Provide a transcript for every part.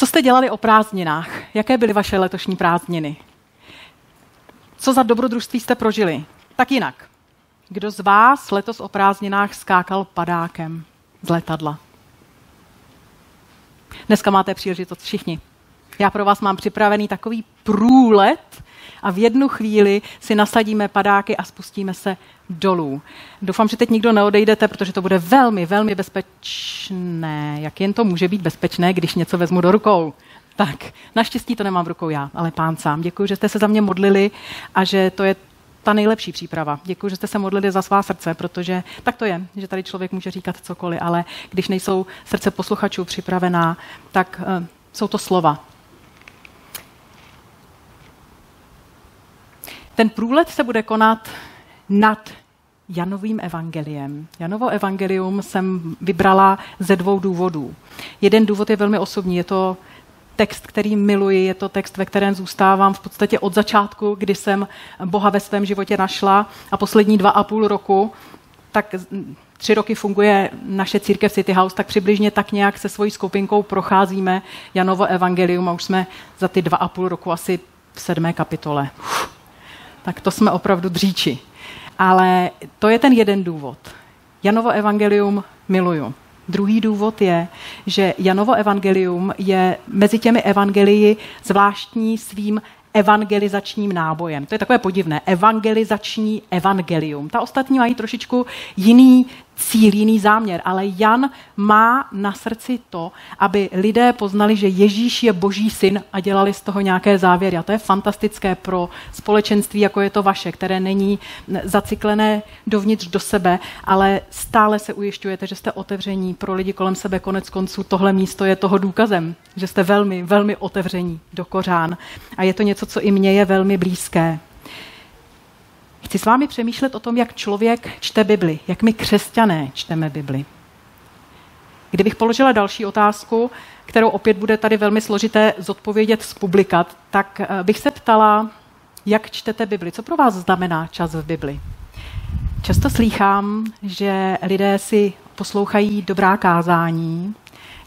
Co jste dělali o prázdninách? Jaké byly vaše letošní prázdniny? Co za dobrodružství jste prožili? Tak jinak. Kdo z vás letos o prázdninách skákal padákem z letadla? Dneska máte příležitost všichni. Já pro vás mám připravený takový průlet a v jednu chvíli si nasadíme padáky a spustíme se dolů. Doufám, že teď nikdo neodejdete, protože to bude velmi, velmi bezpečné. Jak jen to může být bezpečné, když něco vezmu do rukou? Tak, naštěstí to nemám v rukou já, ale pán sám. Děkuji, že jste se za mě modlili a že to je ta nejlepší příprava. Děkuji, že jste se modlili za svá srdce, protože tak to je, že tady člověk může říkat cokoliv, ale když nejsou srdce posluchačů připravená, tak uh, jsou to slova. Ten průlet se bude konat nad Janovým evangeliem. Janovo evangelium jsem vybrala ze dvou důvodů. Jeden důvod je velmi osobní, je to text, který miluji, je to text, ve kterém zůstávám v podstatě od začátku, kdy jsem Boha ve svém životě našla a poslední dva a půl roku, tak tři roky funguje naše církev City House, tak přibližně tak nějak se svojí skupinkou procházíme Janovo evangelium a už jsme za ty dva a půl roku asi v sedmé kapitole. Uf, tak to jsme opravdu dříči. Ale to je ten jeden důvod. Janovo evangelium miluju. Druhý důvod je, že Janovo evangelium je mezi těmi evangelii zvláštní svým evangelizačním nábojem. To je takové podivné. Evangelizační evangelium. Ta ostatní mají trošičku jiný cíl, jiný záměr, ale Jan má na srdci to, aby lidé poznali, že Ježíš je boží syn a dělali z toho nějaké závěry. A to je fantastické pro společenství, jako je to vaše, které není zaciklené dovnitř do sebe, ale stále se ujišťujete, že jste otevření pro lidi kolem sebe. Konec konců tohle místo je toho důkazem, že jste velmi, velmi otevření do kořán. A je to něco, co i mně je velmi blízké. Chci s vámi přemýšlet o tom, jak člověk čte Bibli, jak my křesťané čteme Bibli. Kdybych položila další otázku, kterou opět bude tady velmi složité zodpovědět z publika, tak eh, bych se ptala, jak čtete Bibli? Co pro vás znamená čas v Bibli? Často slýchám, že lidé si poslouchají dobrá kázání,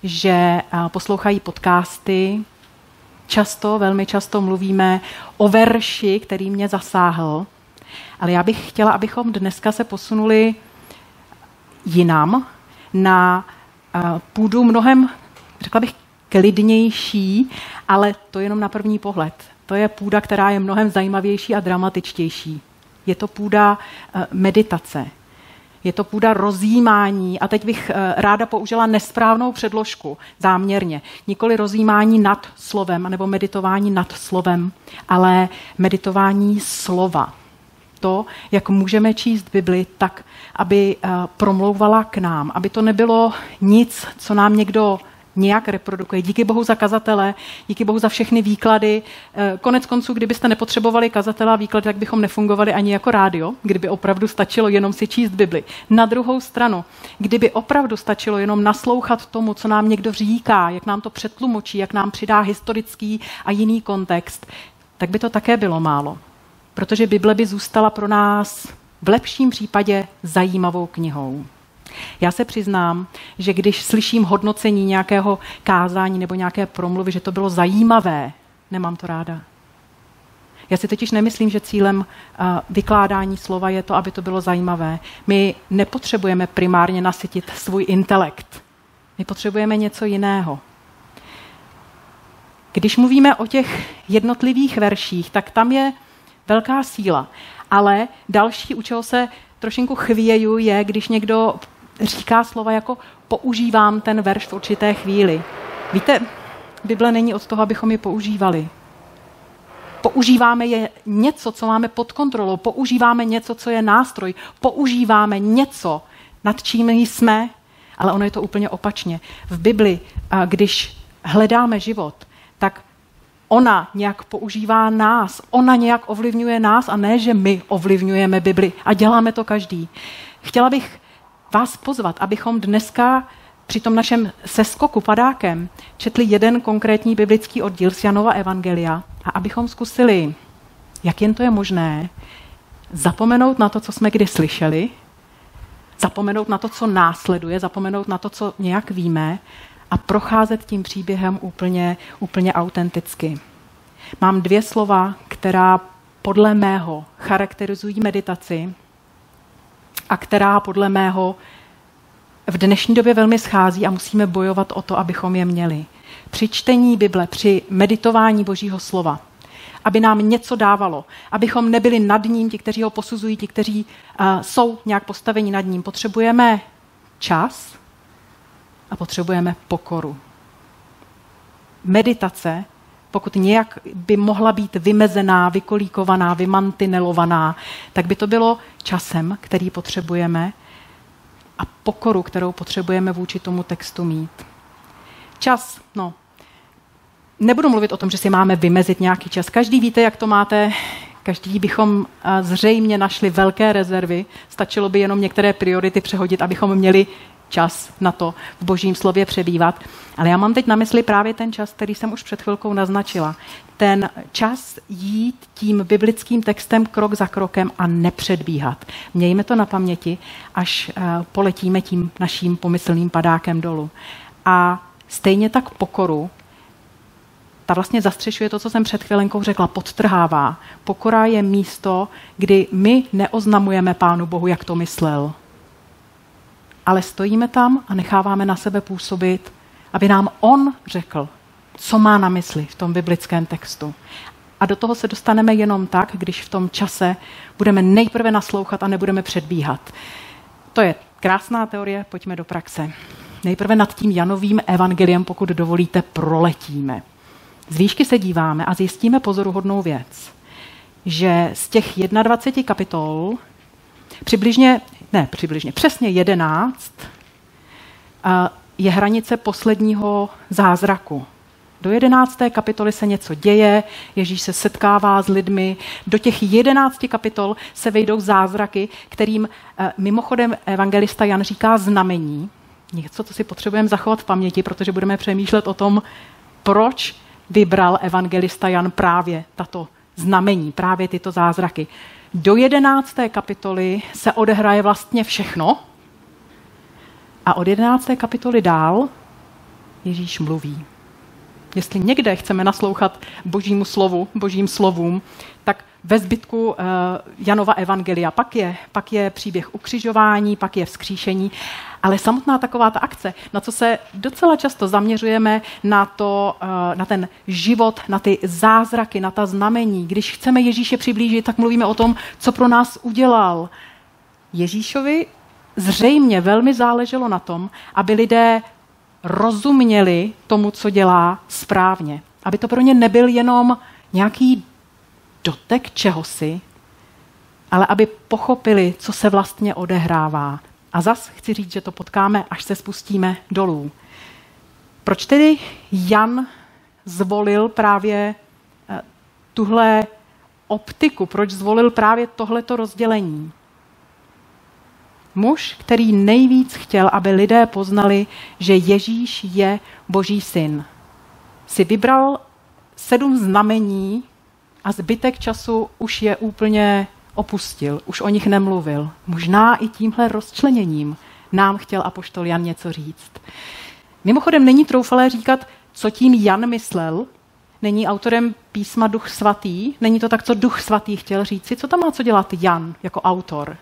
že eh, poslouchají podcasty. Často, velmi často mluvíme o verši, který mě zasáhl. Ale já bych chtěla, abychom dneska se posunuli jinam, na půdu mnohem, řekla bych, klidnější, ale to jenom na první pohled. To je půda, která je mnohem zajímavější a dramatičtější. Je to půda meditace. Je to půda rozjímání a teď bych ráda použila nesprávnou předložku záměrně. Nikoli rozjímání nad slovem nebo meditování nad slovem, ale meditování slova to, jak můžeme číst Bibli tak, aby eh, promlouvala k nám, aby to nebylo nic, co nám někdo nějak reprodukuje. Díky Bohu za kazatele, díky Bohu za všechny výklady. Eh, konec konců, kdybyste nepotřebovali kazatele a výklady, tak bychom nefungovali ani jako rádio, kdyby opravdu stačilo jenom si číst Bibli. Na druhou stranu, kdyby opravdu stačilo jenom naslouchat tomu, co nám někdo říká, jak nám to přetlumočí, jak nám přidá historický a jiný kontext, tak by to také bylo málo protože Bible by zůstala pro nás v lepším případě zajímavou knihou. Já se přiznám, že když slyším hodnocení nějakého kázání nebo nějaké promluvy, že to bylo zajímavé, nemám to ráda. Já si totiž nemyslím, že cílem uh, vykládání slova je to, aby to bylo zajímavé. My nepotřebujeme primárně nasytit svůj intelekt. My potřebujeme něco jiného. Když mluvíme o těch jednotlivých verších, tak tam je velká síla. Ale další, u čeho se trošinku chvěju, je, když někdo říká slova jako používám ten verš v určité chvíli. Víte, Bible není od toho, abychom ji používali. Používáme je něco, co máme pod kontrolou. Používáme něco, co je nástroj. Používáme něco, nad čím jsme, ale ono je to úplně opačně. V Bibli, když hledáme život, tak ona nějak používá nás, ona nějak ovlivňuje nás a ne, že my ovlivňujeme Bibli a děláme to každý. Chtěla bych vás pozvat, abychom dneska při tom našem seskoku padákem četli jeden konkrétní biblický oddíl z Janova Evangelia a abychom zkusili, jak jen to je možné, zapomenout na to, co jsme kdy slyšeli, zapomenout na to, co následuje, zapomenout na to, co nějak víme a procházet tím příběhem úplně, úplně autenticky. Mám dvě slova, která podle mého charakterizují meditaci a která podle mého v dnešní době velmi schází a musíme bojovat o to, abychom je měli. Při čtení Bible, při meditování Božího slova, aby nám něco dávalo, abychom nebyli nad ním, ti, kteří ho posuzují, ti, kteří uh, jsou nějak postaveni nad ním. Potřebujeme čas a potřebujeme pokoru. Meditace, pokud nějak by mohla být vymezená, vykolíkovaná, vymantinelovaná, tak by to bylo časem, který potřebujeme a pokoru, kterou potřebujeme vůči tomu textu mít. Čas, no, nebudu mluvit o tom, že si máme vymezit nějaký čas. Každý víte, jak to máte, každý bychom zřejmě našli velké rezervy, stačilo by jenom některé priority přehodit, abychom měli čas na to v božím slově přebývat. Ale já mám teď na mysli právě ten čas, který jsem už před chvilkou naznačila. Ten čas jít tím biblickým textem krok za krokem a nepředbíhat. Mějme to na paměti, až eh, poletíme tím naším pomyslným padákem dolů. A stejně tak pokoru, ta vlastně zastřešuje to, co jsem před chvilenkou řekla, podtrhává. Pokora je místo, kdy my neoznamujeme Pánu Bohu, jak to myslel, ale stojíme tam a necháváme na sebe působit, aby nám on řekl, co má na mysli v tom biblickém textu. A do toho se dostaneme jenom tak, když v tom čase budeme nejprve naslouchat a nebudeme předbíhat. To je krásná teorie, pojďme do praxe. Nejprve nad tím Janovým evangeliem, pokud dovolíte, proletíme. Z výšky se díváme a zjistíme pozoruhodnou věc, že z těch 21 kapitol přibližně ne přibližně, přesně jedenáct, je hranice posledního zázraku. Do jedenácté kapitoly se něco děje, Ježíš se setkává s lidmi. Do těch jedenácti kapitol se vejdou zázraky, kterým eh, mimochodem evangelista Jan říká znamení. Něco, co si potřebujeme zachovat v paměti, protože budeme přemýšlet o tom, proč vybral evangelista Jan právě tato znamení, právě tyto zázraky. Do jedenácté kapitoly se odehraje vlastně všechno a od jedenácté kapitoly dál Ježíš mluví. Jestli někde chceme naslouchat božímu slovu, božím slovům, tak ve zbytku uh, Janova evangelia. Pak je, pak je příběh ukřižování, pak je vzkříšení, ale samotná taková ta akce, na co se docela často zaměřujeme, na, to, uh, na ten život, na ty zázraky, na ta znamení. Když chceme Ježíše přiblížit, tak mluvíme o tom, co pro nás udělal. Ježíšovi zřejmě velmi záleželo na tom, aby lidé rozuměli tomu, co dělá správně. Aby to pro ně nebyl jenom nějaký dotek čehosi, ale aby pochopili, co se vlastně odehrává. A zas chci říct, že to potkáme, až se spustíme dolů. Proč tedy Jan zvolil právě eh, tuhle optiku? Proč zvolil právě tohleto rozdělení? Muž, který nejvíc chtěl, aby lidé poznali, že Ježíš je Boží syn, si vybral sedm znamení a zbytek času už je úplně opustil, už o nich nemluvil. Možná i tímhle rozčleněním nám chtěl apoštol Jan něco říct. Mimochodem není troufalé říkat, co tím Jan myslel, není autorem písma Duch Svatý, není to tak, co Duch Svatý chtěl říci, co tam má co dělat Jan jako autor.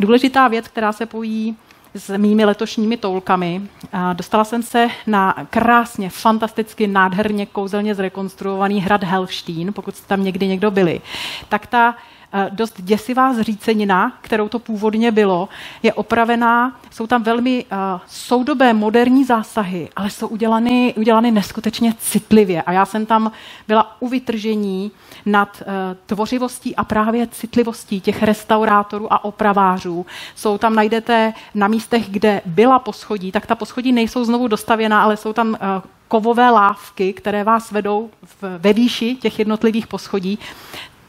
Důležitá věc, která se pojí s mými letošními toulkami. Dostala jsem se na krásně, fantasticky, nádherně, kouzelně zrekonstruovaný hrad Helfštín, pokud jste tam někdy někdo byli. Tak ta dost děsivá zřícenina, kterou to původně bylo, je opravená, jsou tam velmi uh, soudobé moderní zásahy, ale jsou udělány, udělány neskutečně citlivě. A já jsem tam byla u vytržení nad uh, tvořivostí a právě citlivostí těch restaurátorů a opravářů. Jsou tam, najdete na místech, kde byla poschodí, tak ta poschodí nejsou znovu dostavěná, ale jsou tam kovové lávky, které vás vedou ve výši těch jednotlivých poschodí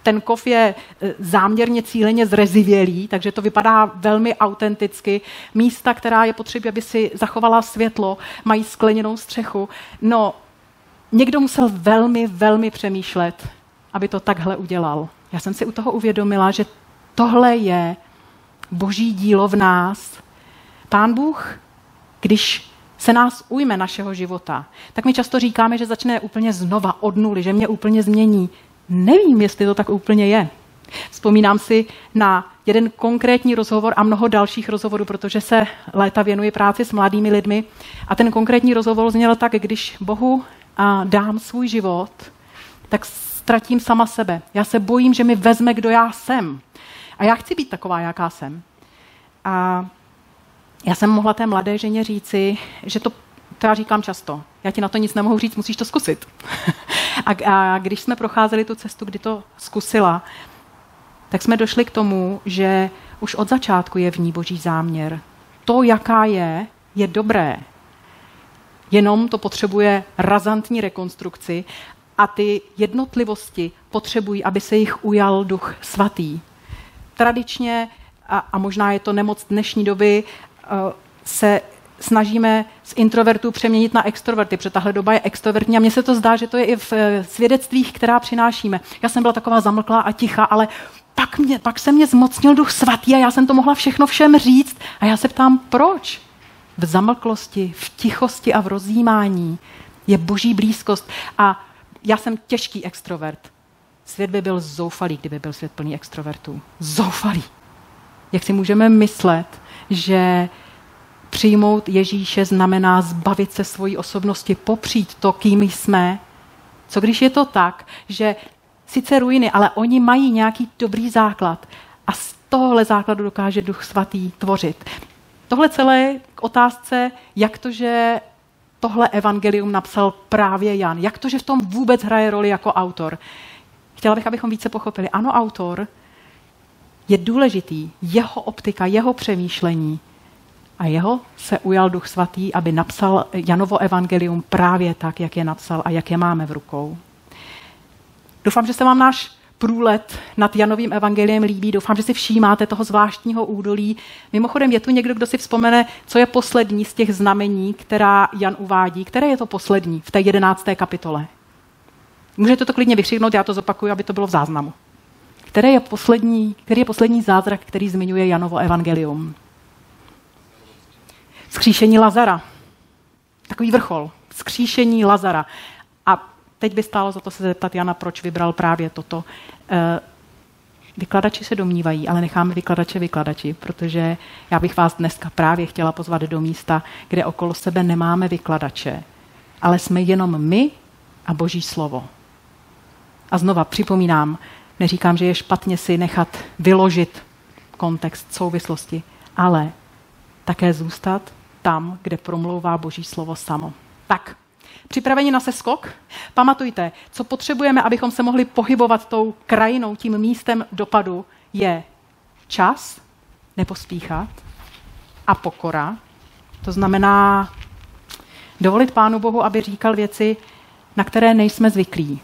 ten kov je e, záměrně cíleně zrezivělý, takže to vypadá velmi autenticky. Místa, která je potřeba, aby si zachovala světlo, mají skleněnou střechu. No, někdo musel velmi, velmi přemýšlet, aby to takhle udělal. Já jsem si u toho uvědomila, že tohle je boží dílo v nás. Pán Bůh, když se nás ujme našeho života, tak my často říkáme, že začne úplně znova od nuly, že mě úplně změní. Nevím, jestli to tak úplně je. Vzpomínám si na jeden konkrétní rozhovor a mnoho dalších rozhovorů, protože se léta věnuji práci s mladými lidmi. A ten konkrétní rozhovor zněl tak, když Bohu dám svůj život, tak ztratím sama sebe. Já se bojím, že mi vezme, kdo já jsem. A já chci být taková, jaká jsem. A já jsem mohla té mladé ženě říci, že to, to já říkám často, já ti na to nic nemohu říct, musíš to zkusit. a, a když jsme procházeli tu cestu, kdy to zkusila, tak jsme došli k tomu, že už od začátku je v ní boží záměr. To, jaká je, je dobré. Jenom to potřebuje razantní rekonstrukci a ty jednotlivosti potřebují, aby se jich ujal duch svatý. Tradičně, a, a možná je to nemoc dnešní doby, eh, se snažíme z introvertů přeměnit na extroverty, protože tahle doba je extrovertní a mně se to zdá, že to je i v eh, svědectvích, která přinášíme. Já jsem byla taková zamlklá a tichá, ale pak, mě, pak se mě zmocnil duch svatý a já jsem to mohla všechno všem říct. A já se ptám, proč? V zamlklosti, v tichosti a v rozjímání je boží blízkost. A já jsem těžký extrovert. Svět by byl zoufalý, kdyby byl svět plný extrovertů. Zoufalý. Jak si můžeme myslet, že přijmout Ježíše znamená zbavit se svojí osobnosti, popřít to, kým jsme. Co když je to tak, že sice ruiny, ale oni mají nějaký dobrý základ a z tohohle základu dokáže Duch Svatý tvořit. Tohle celé k otázce, jak to, že tohle evangelium napsal právě Jan. Jak to, že v tom vůbec hraje roli jako autor? Chtěla bych, abychom více pochopili. Ano, autor je důležitý. Jeho optika, jeho přemýšlení. A jeho se ujal Duch Svatý, aby napsal Janovo evangelium právě tak, jak je napsal a jak je máme v rukou. Doufám, že se vám náš průlet nad Janovým evangeliem líbí. Doufám, že si všímáte toho zvláštního údolí. Mimochodem je tu někdo, kdo si vzpomene, co je poslední z těch znamení, která Jan uvádí. Které je to poslední v té jedenácté kapitole? Můžete to klidně vykřiknout, já to zopakuju, aby to bylo v záznamu. Které je poslední, který je poslední zázrak, který zmiňuje Janovo evangelium? Skříšení Lazara. Takový vrchol. Skříšení Lazara. A teď by stálo za to se zeptat Jana, proč vybral právě toto. Eh, vykladači se domnívají, ale necháme vykladače vykladači, protože já bych vás dneska právě chtěla pozvat do místa, kde okolo sebe nemáme vykladače, ale jsme jenom my a Boží slovo. A znova připomínám, neříkám, že je špatně si nechat vyložit kontext souvislosti, ale také zůstat tam, kde promlouvá Boží slovo samo. Tak, Připraveni na seskok? Pamatujte, co potřebujeme, abychom se mohli pohybovat tou krajinou, tím místem dopadu, je čas, nepospíchat a pokora. To znamená dovolit Pánu Bohu, aby říkal věci, na které nejsme zvyklí,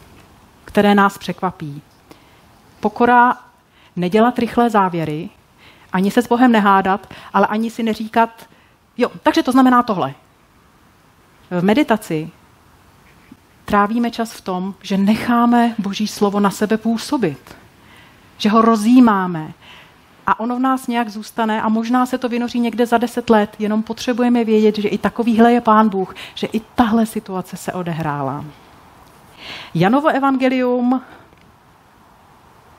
které nás překvapí. Pokora nedělat rychlé závěry, ani se s Bohem nehádat, ale ani si neříkat, jo, takže to znamená tohle. V meditaci trávíme čas v tom, že necháme Boží slovo na sebe působit. Že ho rozjímáme. A ono v nás nějak zůstane a možná se to vynoří někde za deset let, jenom potřebujeme vědět, že i takovýhle je Pán Bůh, že i tahle situace se odehrála. Janovo evangelium,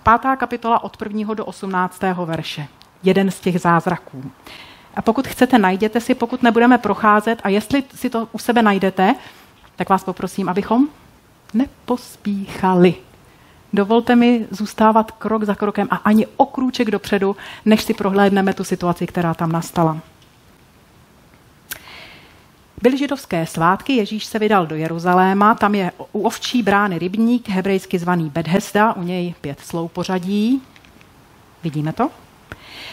pátá kapitola od prvního do osmnáctého verše. Jeden z těch zázraků. A pokud chcete, najděte si, pokud nebudeme procházet a jestli si to u sebe najdete, tak vás poprosím, abychom nepospíchali. Dovolte mi zůstávat krok za krokem a ani o krůček dopředu, než si prohlédneme tu situaci, která tam nastala. Byly židovské svátky, Ježíš se vydal do Jeruzaléma, tam je u ovčí brány rybník, hebrejsky zvaný Bethesda, u něj pět slou pořadí. Vidíme to?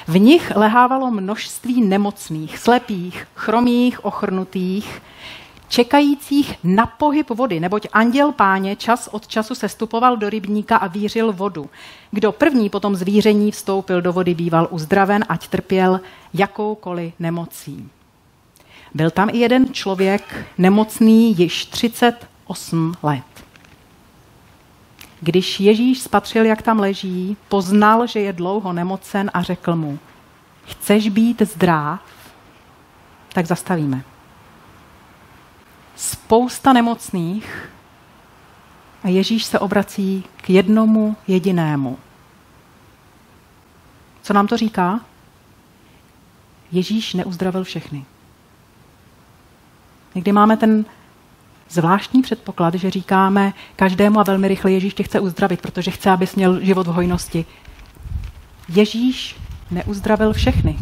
V nich lehávalo množství nemocných, slepých, chromých, ochrnutých, čekajících na pohyb vody, neboť anděl páně čas od času se stupoval do rybníka a vířil vodu. Kdo první potom zvíření vstoupil do vody, býval uzdraven, ať trpěl jakoukoliv nemocí. Byl tam i jeden člověk nemocný již 38 let. Když Ježíš spatřil, jak tam leží, poznal, že je dlouho nemocen a řekl mu, chceš být zdrav, tak zastavíme. spousta nemocných a Ježíš se obrací k jednomu jedinému. Co nám to říká? Ježíš neuzdravil všechny. Někdy máme ten zvláštní předpoklad, že říkáme každému a velmi rychle Ježíš tě chce uzdravit, protože chce, abys měl život v hojnosti. Ježíš neuzdravil všechny.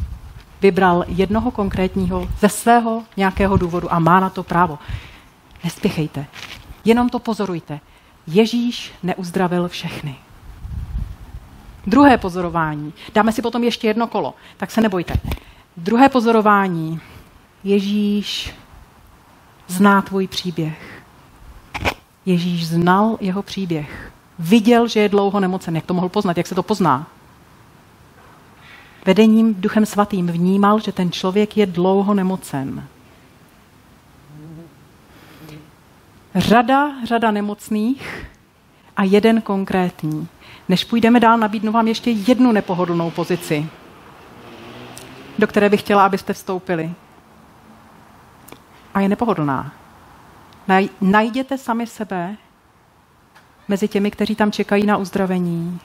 Vybral jednoho konkrétního ze svého nějakého důvodu a má na to právo. Nespěchejte. Jenom to pozorujte. Ježíš neuzdravil všechny. Druhé pozorování. Dáme si potom ještě jedno kolo, tak se nebojte. Druhé pozorování. Ježíš zná tvůj příběh. Ježíš znal jeho příběh. Viděl, že je dlouho nemocen. Jak to mohl poznat? Jak se to pozná? Vedením Duchem Svatým vnímal, že ten člověk je dlouho nemocen. Řada, řada nemocných a jeden konkrétní. Než půjdeme dál, nabídnu vám ještě jednu nepohodlnou pozici, do které bych chtěla, abyste vstoupili. A je nepohodlná. Najděte sami sebe mezi těmi, kteří tam čekají na uzdravení.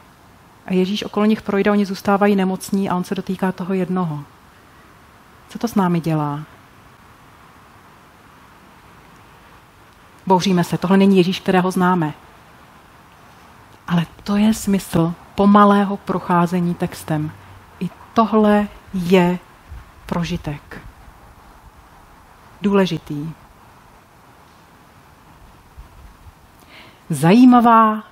A Ježíš okolo nich projde, oni zůstávají nemocní a on se dotýká toho jednoho. Co to s námi dělá? Bouříme se, tohle není Ježíš, kterého známe. Ale to je smysl pomalého procházení textem. I tohle je prožitek. Důležitý. Zajímavá,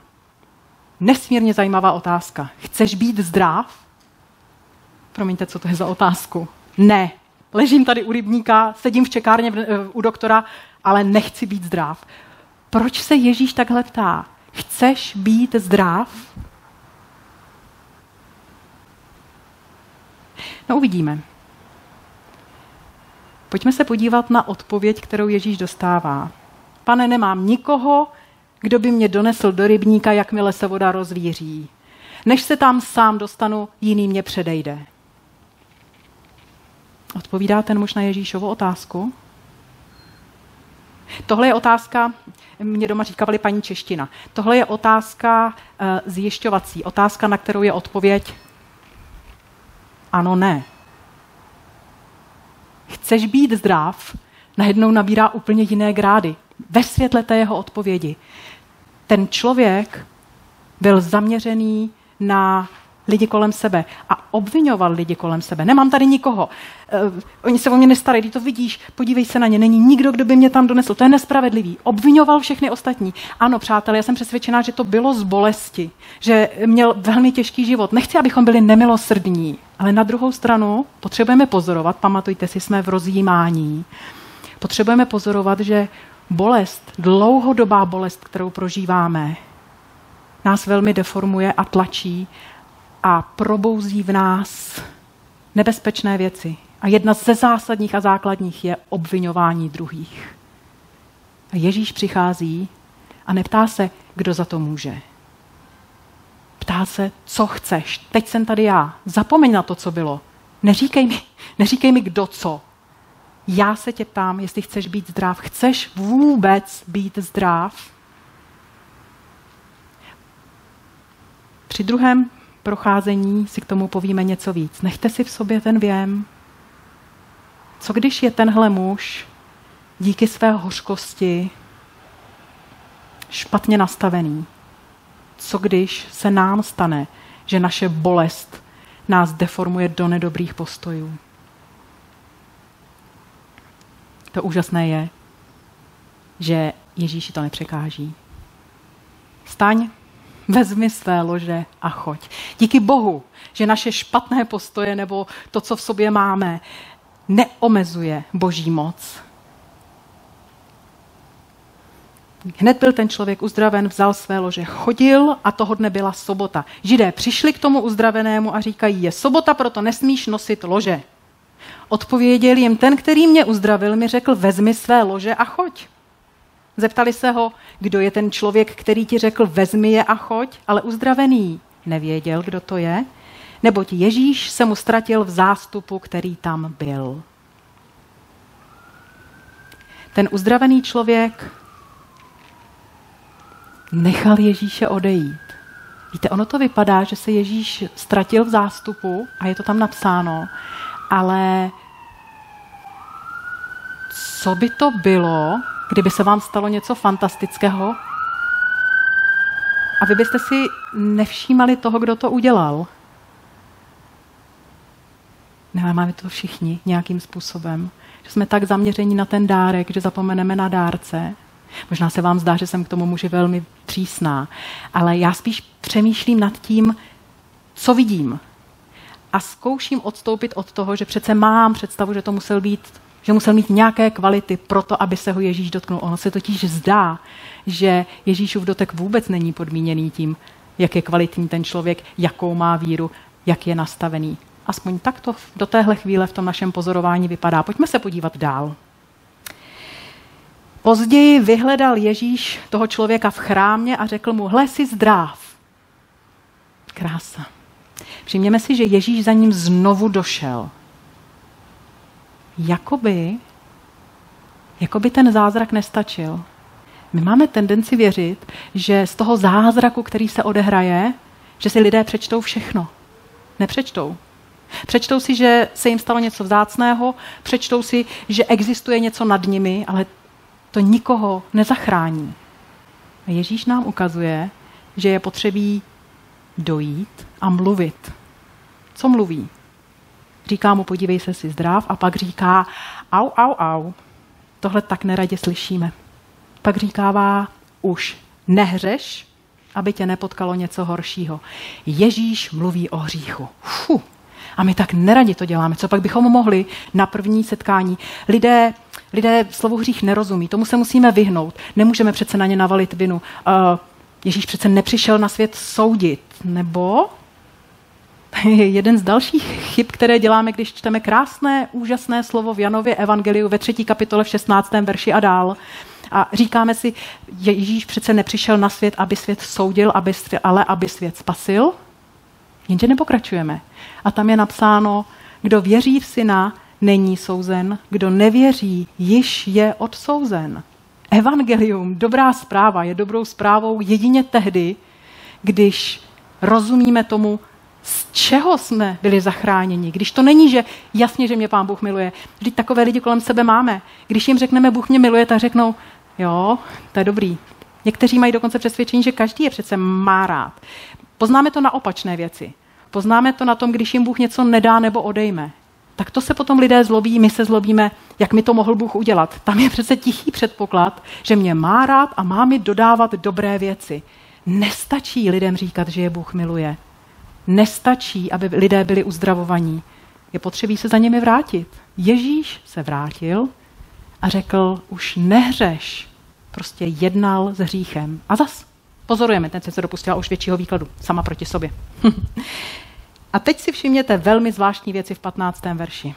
nesmírně zajímavá otázka. Chceš být zdrav? Promiňte, co to je za otázku. Ne. Ležím tady u rybníka, sedím v čekárně u doktora, ale nechci být zdrav. Proč se Ježíš takhle ptá? Chceš být zdrav? No uvidíme. Pojďme se podívat na odpověď, kterou Ježíš dostává. Pane, nemám nikoho, kdo by mě donesl do rybníka, jakmile se voda rozvíří. Než se tam sám dostanu, jiný mě předejde. Odpovídá ten muž na Ježíšovu otázku? Tohle je otázka, mě doma říkávali paní čeština. Tohle je otázka uh, zjišťovací, otázka, na kterou je odpověď ano, ne. Chceš být zdrav, najednou nabírá úplně jiné grády. Ve světle té jeho odpovědi. Ten člověk byl zaměřený na lidi kolem sebe a obvinoval lidi kolem sebe. Nemám tady nikoho. Uh, oni se o mě nestarají, ty to vidíš, podívej se na ně, není nikdo, kdo by mě tam donesl. To je nespravedlivý. Obvinoval všechny ostatní. Ano, přátelé, já jsem přesvědčená, že to bylo z bolesti, že měl velmi těžký život. Nechci, abychom byli nemilosrdní, ale na druhou stranu potřebujeme pozorovat, pamatujte si, jsme v rozjímání. Potřebujeme pozorovat, že bolest, dlouhodobá bolest, kterou prožíváme, nás velmi deformuje a tlačí a probouzí v nás nebezpečné věci. A jedna ze zásadních a základních je obvinování druhých. A Ježíš přichází a neptá se, kdo za to může. Ptá se, co chceš. Teď jsem tady já. Zapomeň na to, co bylo. Neříkej mi, neříkej mi kdo co. Já se tě ptám, jestli chceš být zdrav. Chceš vůbec být zdrav? Při druhém procházení si k tomu povíme něco víc. Nechte si v sobě ten věm. Co když je tenhle muž díky své hořkosti špatně nastavený? Co když se nám stane, že naše bolest nás deformuje do nedobrých postojů? To úžasné je, že Ježíši to nepřekáží. Staň, Vezmi své lože a choď. Díky Bohu, že naše špatné postoje nebo to, co v sobě máme, neomezuje boží moc. Hned byl ten člověk uzdraven, vzal své lože, chodil a toho dne byla sobota. Židé přišli k tomu uzdravenému a říkají, je sobota, proto nesmíš nosit lože. Odpověděl jim, ten, který mě uzdravil, mi řekl, vezmi své lože a choď. Zeptali se ho, kdo je ten člověk, který ti řekl, vezmi je a choď, ale uzdravený nevěděl, kdo to je, neboť Ježíš se mu ztratil v zástupu, který tam byl. Ten uzdravený člověk nechal Ježíše odejít. Víte, ono to vypadá, že se Ježíš ztratil v zástupu a je to tam napsáno, ale co by to bylo, kdyby se vám stalo něco fantastického a vy byste si nevšímali toho, kdo to udělal? Nemáme to všichni nějakým způsobem. Že jsme tak zaměření na ten dárek, že zapomeneme na dárce. Možná se vám zdá, že jsem k tomu muži velmi přísná, ale já spíš přemýšlím nad tím, co vidím. A zkouším odstoupit od toho, že přece mám představu, že to musel být že musel mít nějaké kvality pro to, aby se ho Ježíš dotknul. Ono se totiž zdá, že Ježíšův dotek vůbec není podmíněný tím, jak je kvalitní ten člověk, jakou má víru, jak je nastavený. Aspoň tak to do téhle chvíle v tom našem pozorování vypadá. Pojďme se podívat dál. Později vyhledal Ježíš toho člověka v chrámě a řekl mu, hle, si zdrav. Krása. Všimněme si, že Ježíš za ním znovu došel. Jakoby, jakoby ten zázrak nestačil. My máme tendenci věřit, že z toho zázraku, který se odehraje, že si lidé přečtou všechno. Nepřečtou. Přečtou si, že se jim stalo něco vzácného, přečtou si, že existuje něco nad nimi, ale to nikoho nezachrání. A Ježíš nám ukazuje, že je potřebí dojít a mluvit. Co mluví? Říká mu, podívej se, si zdrav, a pak říká, au, au, au. Tohle tak neradě slyšíme. Pak říkává, už nehřeš, aby tě nepotkalo něco horšího. Ježíš mluví o hříchu. Fuh. A my tak neradi to děláme. Co pak bychom mohli na první setkání? Lidé, lidé slovo hřích nerozumí, tomu se musíme vyhnout. Nemůžeme přece na ně navalit vinu. Uh, Ježíš přece nepřišel na svět soudit, nebo jeden z dalších chyb, které děláme, když čteme krásné, úžasné slovo v Janově Evangeliu ve třetí kapitole v 16. verši a dál. A říkáme si, Ježíš přece nepřišel na svět, aby svět soudil, aby, ale aby svět spasil. Jenže nepokračujeme. A tam je napsáno, kdo věří v syna, není souzen, kdo nevěří, již je odsouzen. Evangelium, dobrá zpráva, je dobrou zprávou jedině tehdy, když rozumíme tomu, z čeho jsme byli zachráněni. Když to není, že jasně, že mě pán Bůh miluje. Vždyť takové lidi kolem sebe máme. Když jim řekneme, Bůh mě miluje, tak řeknou, jo, to je dobrý. Někteří mají dokonce přesvědčení, že každý je přece má rád. Poznáme to na opačné věci. Poznáme to na tom, když jim Bůh něco nedá nebo odejme. Tak to se potom lidé zlobí, my se zlobíme, jak mi to mohl Bůh udělat. Tam je přece tichý předpoklad, že mě má rád a má mi dodávat dobré věci. Nestačí lidem říkat, že je Bůh miluje. Nestačí, aby lidé byli uzdravovaní. Je potřebí se za nimi vrátit. Ježíš se vrátil a řekl, už nehřeš. Prostě jednal s hříchem. A zas pozorujeme, ten se dopustila už většího výkladu, sama proti sobě. a teď si všimněte velmi zvláštní věci v 15. verši.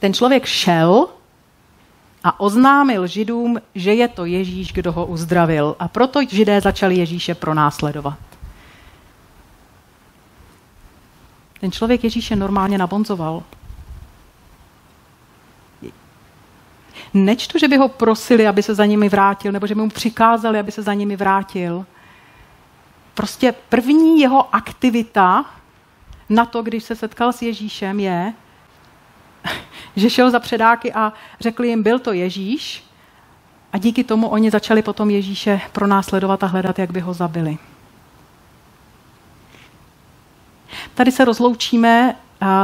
Ten člověk šel a oznámil židům, že je to Ježíš, kdo ho uzdravil. A proto židé začali Ježíše pronásledovat. Ten člověk Ježíše normálně nabonzoval. Nečtu, že by ho prosili, aby se za nimi vrátil, nebo že by mu přikázali, aby se za nimi vrátil. Prostě první jeho aktivita na to, když se setkal s Ježíšem, je, že šel za předáky a řekl jim, byl to Ježíš, a díky tomu oni začali potom Ježíše pronásledovat a hledat, jak by ho zabili. Tady se rozloučíme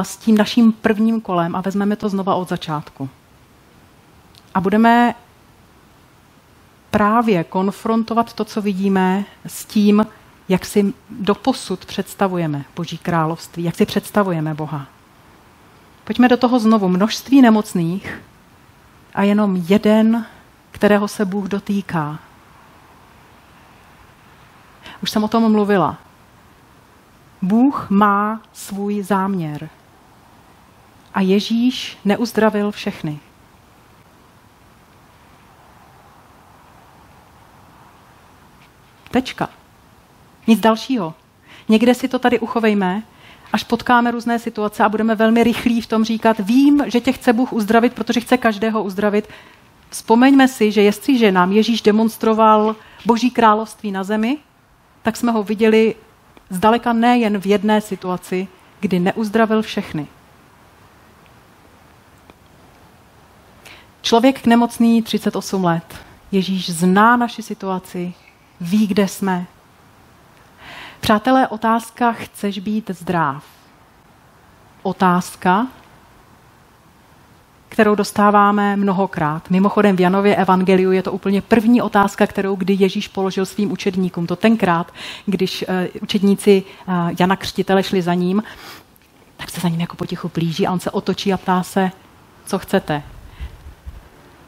s tím naším prvním kolem a vezmeme to znova od začátku. A budeme právě konfrontovat to, co vidíme, s tím, jak si doposud představujeme Boží království, jak si představujeme Boha. Pojďme do toho znovu. Množství nemocných a jenom jeden, kterého se Bůh dotýká. Už jsem o tom mluvila. Bůh má svůj záměr. A Ježíš neuzdravil všechny. Tečka. Nic dalšího. Někde si to tady uchovejme až potkáme různé situace a budeme velmi rychlí v tom říkat, vím, že tě chce Bůh uzdravit, protože chce každého uzdravit. Vzpomeňme si, že jestliže nám Ježíš demonstroval Boží království na zemi, tak jsme ho viděli zdaleka nejen v jedné situaci, kdy neuzdravil všechny. Člověk k nemocný 38 let. Ježíš zná naši situaci, ví, kde jsme. Přátelé, otázka, chceš být zdrav? Otázka, kterou dostáváme mnohokrát. Mimochodem v Janově evangeliu je to úplně první otázka, kterou kdy Ježíš položil svým učedníkům. To tenkrát, když uh, učedníci uh, Jana Křtitele šli za ním, tak se za ním jako potichu plíží a on se otočí a ptá se, co chcete.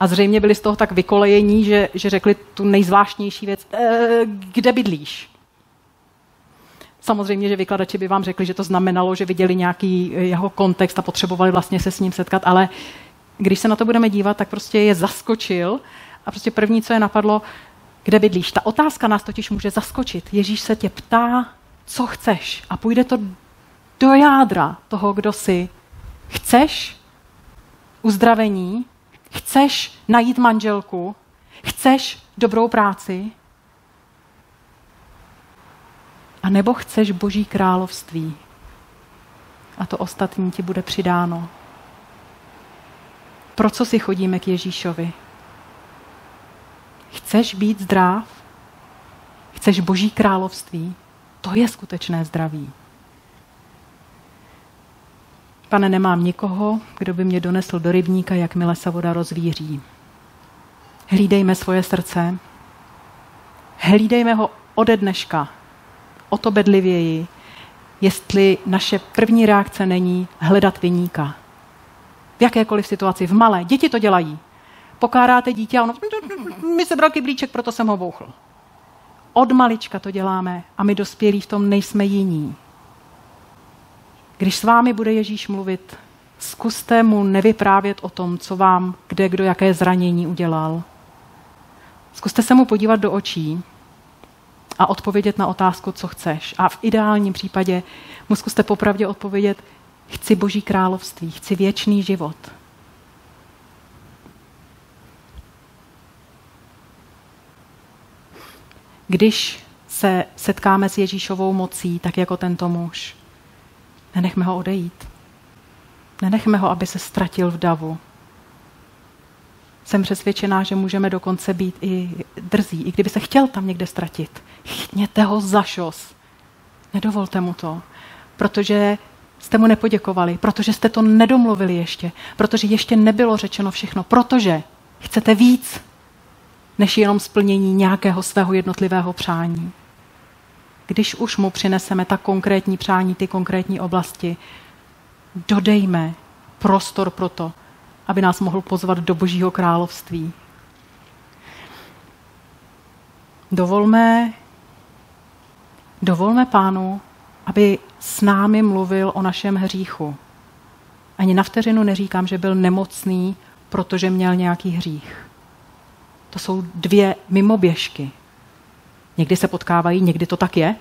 A zřejmě byli z toho tak vykolejení, že, že řekli tu nejzvláštnější věc, e, kde bydlíš? Samozřejmě, že vykladači by vám řekli, že to znamenalo, že viděli nějaký jeho kontext a potřebovali vlastně se s ním setkat, ale když se na to budeme dívat, tak prostě je zaskočil a prostě první, co je napadlo, kde bydlíš. Ta otázka nás totiž může zaskočit. Ježíš se tě ptá, co chceš a půjde to do jádra toho, kdo jsi. Chceš uzdravení, chceš najít manželku, chceš dobrou práci, a nebo chceš Boží království. A to ostatní ti bude přidáno. Pro co si chodíme k Ježíšovi? Chceš být zdrav? Chceš Boží království? To je skutečné zdraví. Pane, nemám nikoho, kdo by mě donesl do rybníka, jakmile se voda rozvíří. Hlídejme svoje srdce. Hlídejme ho ode dneška. O to bedlivěji, jestli naše první reakce není hledat vyníka. V jakékoliv situaci, v malé. Děti to dělají. Pokáráte dítě a ono, mi sebral kyblíček, proto jsem ho bouchl. Od malička to děláme a my dospělí v tom nejsme jiní. Když s vámi bude Ježíš mluvit, zkuste mu nevyprávět o tom, co vám kde kdo jaké zranění udělal. Zkuste se mu podívat do očí a odpovědět na otázku, co chceš. A v ideálním případě mu zkuste popravdě odpovědět, chci Boží království, chci věčný život. Když se setkáme s Ježíšovou mocí, tak jako tento muž, Nenechme ho odejít. Nenechme ho, aby se ztratil v davu. Jsem přesvědčená, že můžeme dokonce být i drzí, i kdyby se chtěl tam někde ztratit. Chytněte ho za šos. Nedovolte mu to, protože jste mu nepoděkovali, protože jste to nedomluvili ještě, protože ještě nebylo řečeno všechno, protože chcete víc, než jenom splnění nějakého svého jednotlivého přání když už mu přineseme ta konkrétní přání, ty konkrétní oblasti, dodejme prostor pro to, aby nás mohl pozvat do Božího království. Dovolme, dovolme pánu, aby s námi mluvil o našem hříchu. Ani na vteřinu neříkám, že byl nemocný, protože měl nějaký hřích. To jsou dvě mimoběžky. Někdy se potkávají, někdy to tak je,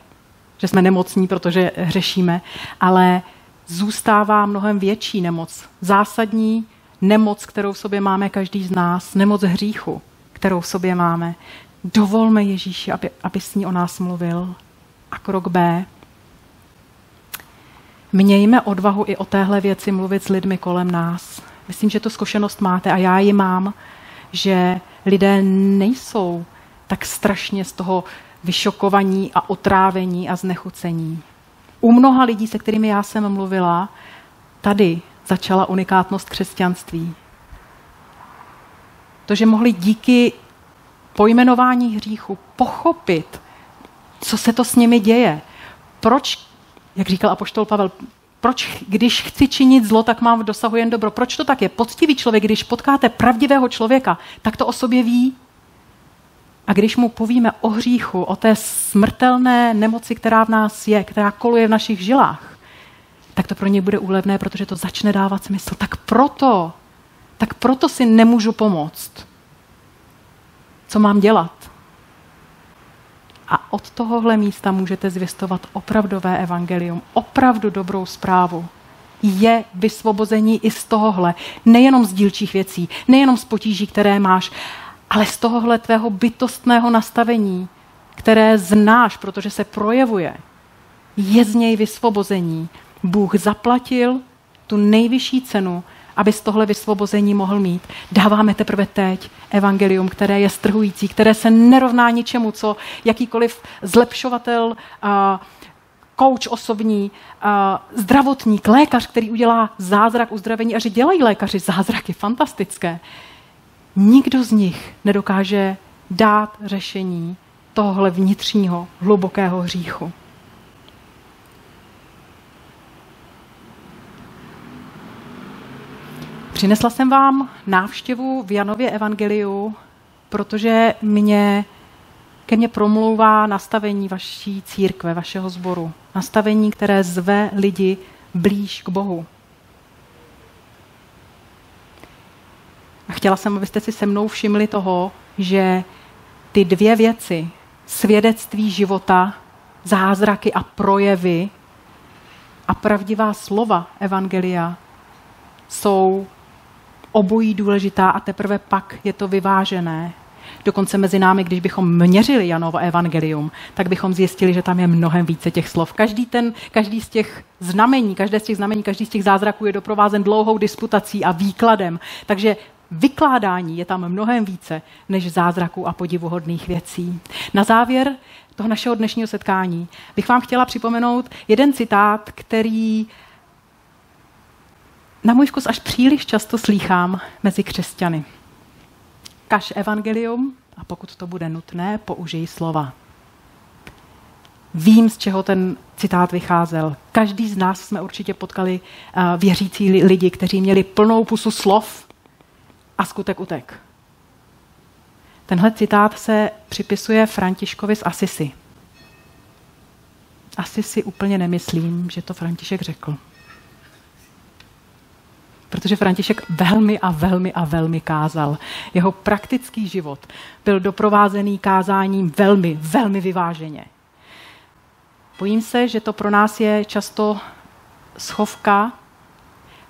že jsme nemocní, protože hřešíme, ale zůstává mnohem větší nemoc. Zásadní nemoc, kterou v sobě máme každý z nás, nemoc hříchu, kterou v sobě máme. Dovolme Ježíši, aby, aby s ní o nás mluvil. A krok B. Mějme odvahu i o téhle věci mluvit s lidmi kolem nás. Myslím, že tu zkušenost máte a já ji mám, že lidé nejsou tak strašně z toho vyšokovaní a otrávení a znechucení. U mnoha lidí, se kterými já jsem mluvila, tady začala unikátnost křesťanství. To, že mohli díky pojmenování hříchu pochopit, co se to s nimi děje. Proč, jak říkal apoštol Pavel, proč, když chci činit zlo, tak mám v dosahu jen dobro. Proč to tak je? Poctivý člověk, když potkáte pravdivého člověka, tak to o sobě ví. A když mu povíme o hříchu, o té smrtelné nemoci, která v nás je, která koluje v našich žilách, tak to pro ně bude úlevné, protože to začne dávat smysl. Tak proto, tak proto si nemůžu pomoct. Co mám dělat? A od tohohle místa můžete zvěstovat opravdové evangelium, opravdu dobrou zprávu. Je vysvobození i z tohohle, nejenom z dílčích věcí, nejenom z potíží, které máš, ale z tohohle tvého bytostného nastavení, které znáš, protože se projevuje. Je z něj vysvobození. Bůh zaplatil tu nejvyšší cenu, aby z tohle vysvobození mohl mít. Dáváme teprve teď evangelium, které je strhující, které se nerovná ničemu, co jakýkoliv zlepšovatel, kouč osobní, zdravotník, lékař, který udělá zázrak uzdravení a že dělají lékaři zázraky fantastické. Nikdo z nich nedokáže dát řešení tohle vnitřního, hlubokého hříchu. Přinesla jsem vám návštěvu v Janově Evangeliu, protože mě, ke mně promlouvá nastavení vaší církve, vašeho sboru. Nastavení, které zve lidi blíž k Bohu. A chtěla jsem, abyste si se mnou všimli toho, že ty dvě věci, svědectví života, zázraky a projevy a pravdivá slova Evangelia jsou obojí důležitá a teprve pak je to vyvážené. Dokonce mezi námi, když bychom měřili Janovo evangelium, tak bychom zjistili, že tam je mnohem více těch slov. Každý, ten, každý z těch znamení, každé z těch znamení, každý z těch zázraků je doprovázen dlouhou disputací a výkladem. Takže vykládání je tam mnohem více než zázraků a podivuhodných věcí. Na závěr toho našeho dnešního setkání bych vám chtěla připomenout jeden citát, který na můj vkus až příliš často slýchám mezi křesťany. Kaž evangelium a pokud to bude nutné, použij slova. Vím, z čeho ten citát vycházel. Každý z nás jsme určitě potkali uh, věřící lidi, kteří měli plnou pusu slov a skutek utek. Tenhle citát se připisuje Františkovi z Asisi. Asi si úplně nemyslím, že to František řekl protože František velmi a velmi a velmi kázal. Jeho praktický život byl doprovázený kázáním velmi, velmi vyváženě. Bojím se, že to pro nás je často schovka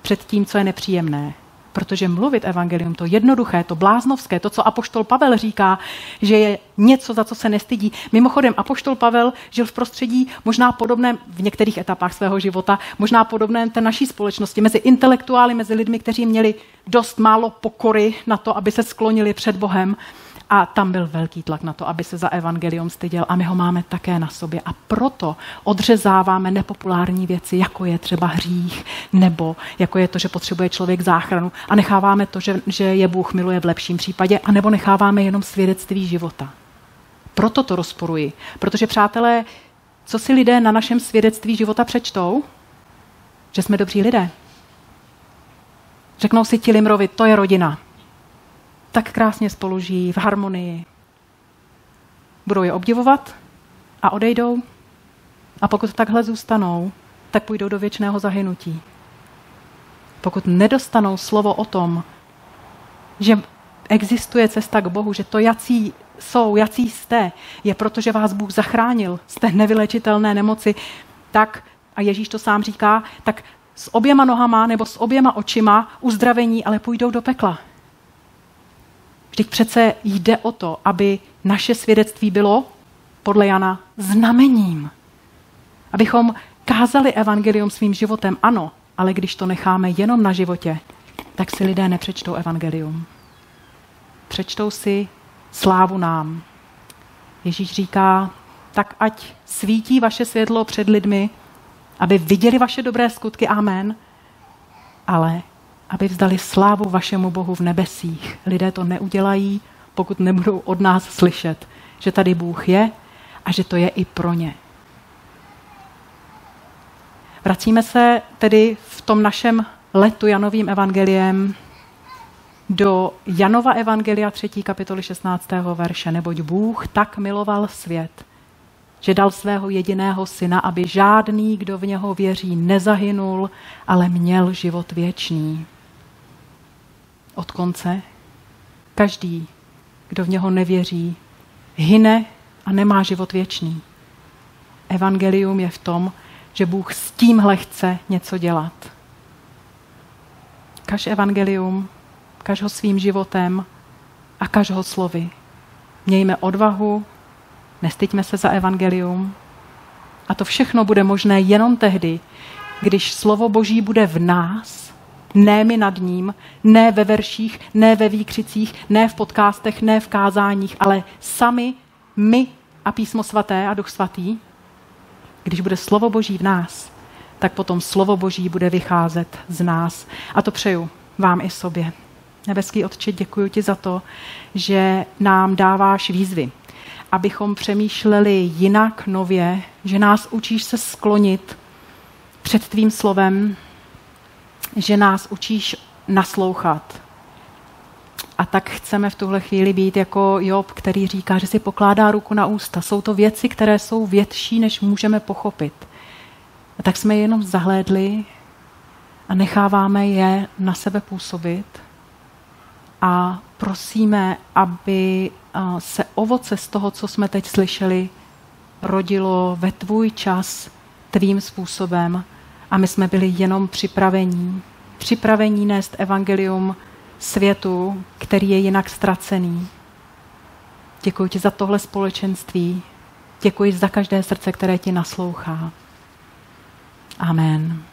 před tím, co je nepříjemné protože mluvit evangelium, to jednoduché, to bláznovské, to, co apoštol Pavel říká, že je něco, za co se nestydí. Mimochodem, apoštol Pavel žil v prostředí možná podobném v některých etapách svého života, možná podobném té naší společnosti, mezi intelektuály, mezi lidmi, kteří měli dost málo pokory na to, aby se sklonili před Bohem a tam byl velký tlak na to, aby se za evangelium styděl a my ho máme také na sobě. A proto odřezáváme nepopulární věci, jako je třeba hřích, nebo jako je to, že potřebuje člověk záchranu a necháváme to, že, že je Bůh miluje v lepším případě, a nebo necháváme jenom svědectví života. Proto to rozporuji. Protože, přátelé, co si lidé na našem svědectví života přečtou? Že jsme dobří lidé. Řeknou si ti Limrovi, to je rodina tak krásně spolu žijí v harmonii. Budou je obdivovat a odejdou. A pokud takhle zůstanou, tak půjdou do věčného zahynutí. Pokud nedostanou slovo o tom, že existuje cesta k Bohu, že to, jací jsou, jací jste, je proto, že vás Bůh zachránil z té nevylečitelné nemoci, tak, a Ježíš to sám říká, tak s oběma nohama nebo s oběma očima uzdravení, ale půjdou do pekla. Vždyť přece jde o to, aby naše svědectví bylo podle Jana znamením. Abychom kázali evangelium svým životem, ano, ale když to necháme jenom na životě, tak si lidé nepřečtou evangelium. Přečtou si slávu nám. Ježíš říká, tak ať svítí vaše světlo před lidmi, aby viděli vaše dobré skutky, amen, ale aby vzdali slávu vašemu Bohu v nebesích. Lidé to neudělají, pokud nebudou od nás slyšet, že tady Bůh je a že to je i pro ně. Vracíme se tedy v tom našem letu Janovým evangeliem do Janova evangelia 3. kapitoly 16. verše. Neboť Bůh tak miloval svět, že dal svého jediného syna, aby žádný, kdo v něho věří, nezahynul, ale měl život věčný od konce. Každý, kdo v něho nevěří, hyne a nemá život věčný. Evangelium je v tom, že Bůh s tímhle chce něco dělat. Kaž evangelium, kaž ho svým životem a kaž ho slovy. Mějme odvahu, nestyďme se za evangelium. A to všechno bude možné jenom tehdy, když slovo Boží bude v nás, ne my nad ním, ne ve verších, ne ve výkřicích, ne v podcastech, ne v kázáních, ale sami my a písmo svaté a duch svatý, když bude slovo Boží v nás, tak potom slovo Boží bude vycházet z nás. A to přeju vám i sobě. Nebeský Otče, děkuji ti za to, že nám dáváš výzvy, abychom přemýšleli jinak, nově, že nás učíš se sklonit před tvým slovem, že nás učíš naslouchat. A tak chceme v tuhle chvíli být jako Job, který říká, že si pokládá ruku na ústa. Jsou to věci, které jsou větší, než můžeme pochopit. A tak jsme je jenom zahlédli a necháváme je na sebe působit a prosíme, aby se ovoce z toho, co jsme teď slyšeli, rodilo ve tvůj čas tvým způsobem a my jsme byli jenom připravení. Připravení nést evangelium světu, který je jinak ztracený. Děkuji ti za tohle společenství. Děkuji za každé srdce, které ti naslouchá. Amen.